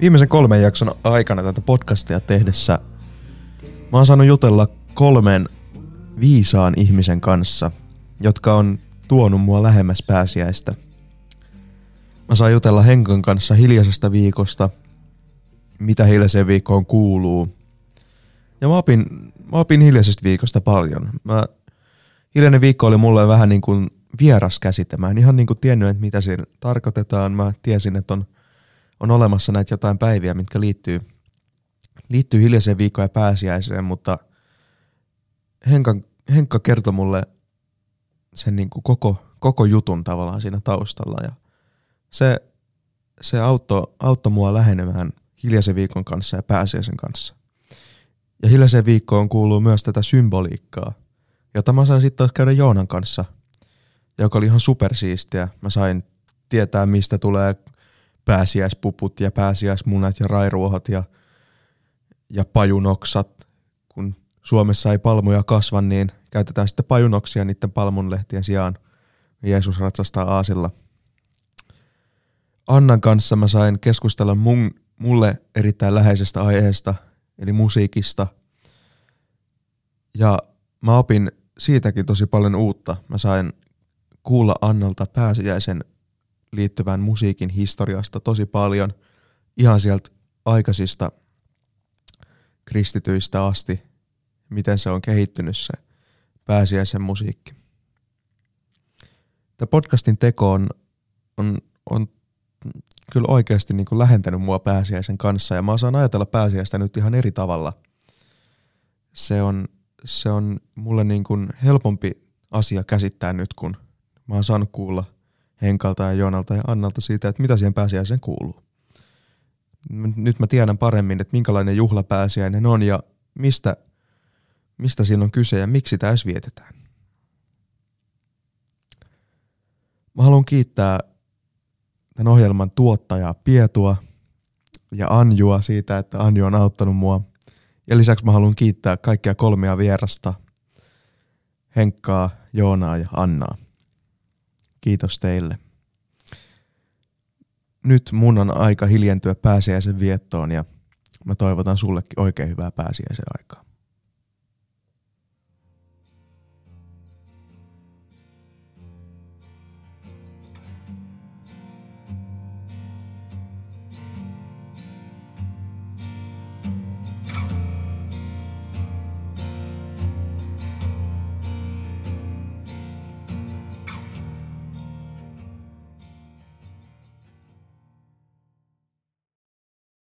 Viimeisen kolmen jakson aikana tätä podcastia tehdessä mä oon saanut jutella kolmen viisaan ihmisen kanssa, jotka on tuonut mua lähemmäs pääsiäistä. Mä saan jutella Henkan kanssa hiljaisesta viikosta, mitä hiljaiseen viikkoon kuuluu. Ja mä opin, mä opin hiljaisesta viikosta paljon. Mä, hiljainen viikko oli mulle vähän niin kuin vieras käsite. Mä en ihan niin kuin tiennyt, että mitä siinä tarkoitetaan. Mä tiesin, että on, on olemassa näitä jotain päiviä, mitkä liittyy, liittyy hiljaiseen viikkoon ja pääsiäiseen, mutta Henka, Henkka kertoi mulle sen niin kuin koko, koko jutun tavallaan siinä taustalla ja se, se auttoi, auttoi mua lähenemään hiljaisen viikon kanssa ja pääsiäisen kanssa. Ja hiljaiseen viikkoon kuuluu myös tätä symboliikkaa, jota mä sain sitten taas käydä Joonan kanssa, joka oli ihan supersiistiä. Mä sain tietää, mistä tulee pääsiäispuput ja pääsiäismunat ja rairuohot ja, ja pajunoksat. Kun Suomessa ei palmuja kasva, niin käytetään sitten pajunoksia niiden palmunlehtien sijaan. Jeesus ratsastaa aasilla. Annan kanssa mä sain keskustella mun, mulle erittäin läheisestä aiheesta, eli musiikista. Ja mä opin siitäkin tosi paljon uutta. Mä sain kuulla Annalta pääsiäisen liittyvän musiikin historiasta tosi paljon, ihan sieltä aikaisista kristityistä asti, miten se on kehittynyt se pääsiäisen musiikki. Tämä podcastin teko on, on, on kyllä oikeasti niin kuin lähentänyt mua pääsiäisen kanssa ja mä osaan ajatella pääsiäistä nyt ihan eri tavalla. Se on, se on mulle niin kuin helpompi asia käsittää nyt, kun mä oon saanut kuulla Henkalta ja Joonalta ja Annalta siitä, että mitä siihen pääsiäiseen kuuluu. Nyt mä tiedän paremmin, että minkälainen juhla pääsiäinen on ja mistä, mistä siinä on kyse ja miksi sitä edes vietetään. Mä haluan kiittää tämän ohjelman tuottajaa Pietua ja Anjua siitä, että Anju on auttanut mua. Ja lisäksi mä haluan kiittää kaikkia kolmea vierasta, Henkkaa, Joonaa ja Annaa. Kiitos teille. Nyt mun on aika hiljentyä pääsiäisen viettoon ja mä toivotan sullekin oikein hyvää pääsiäisen aikaa.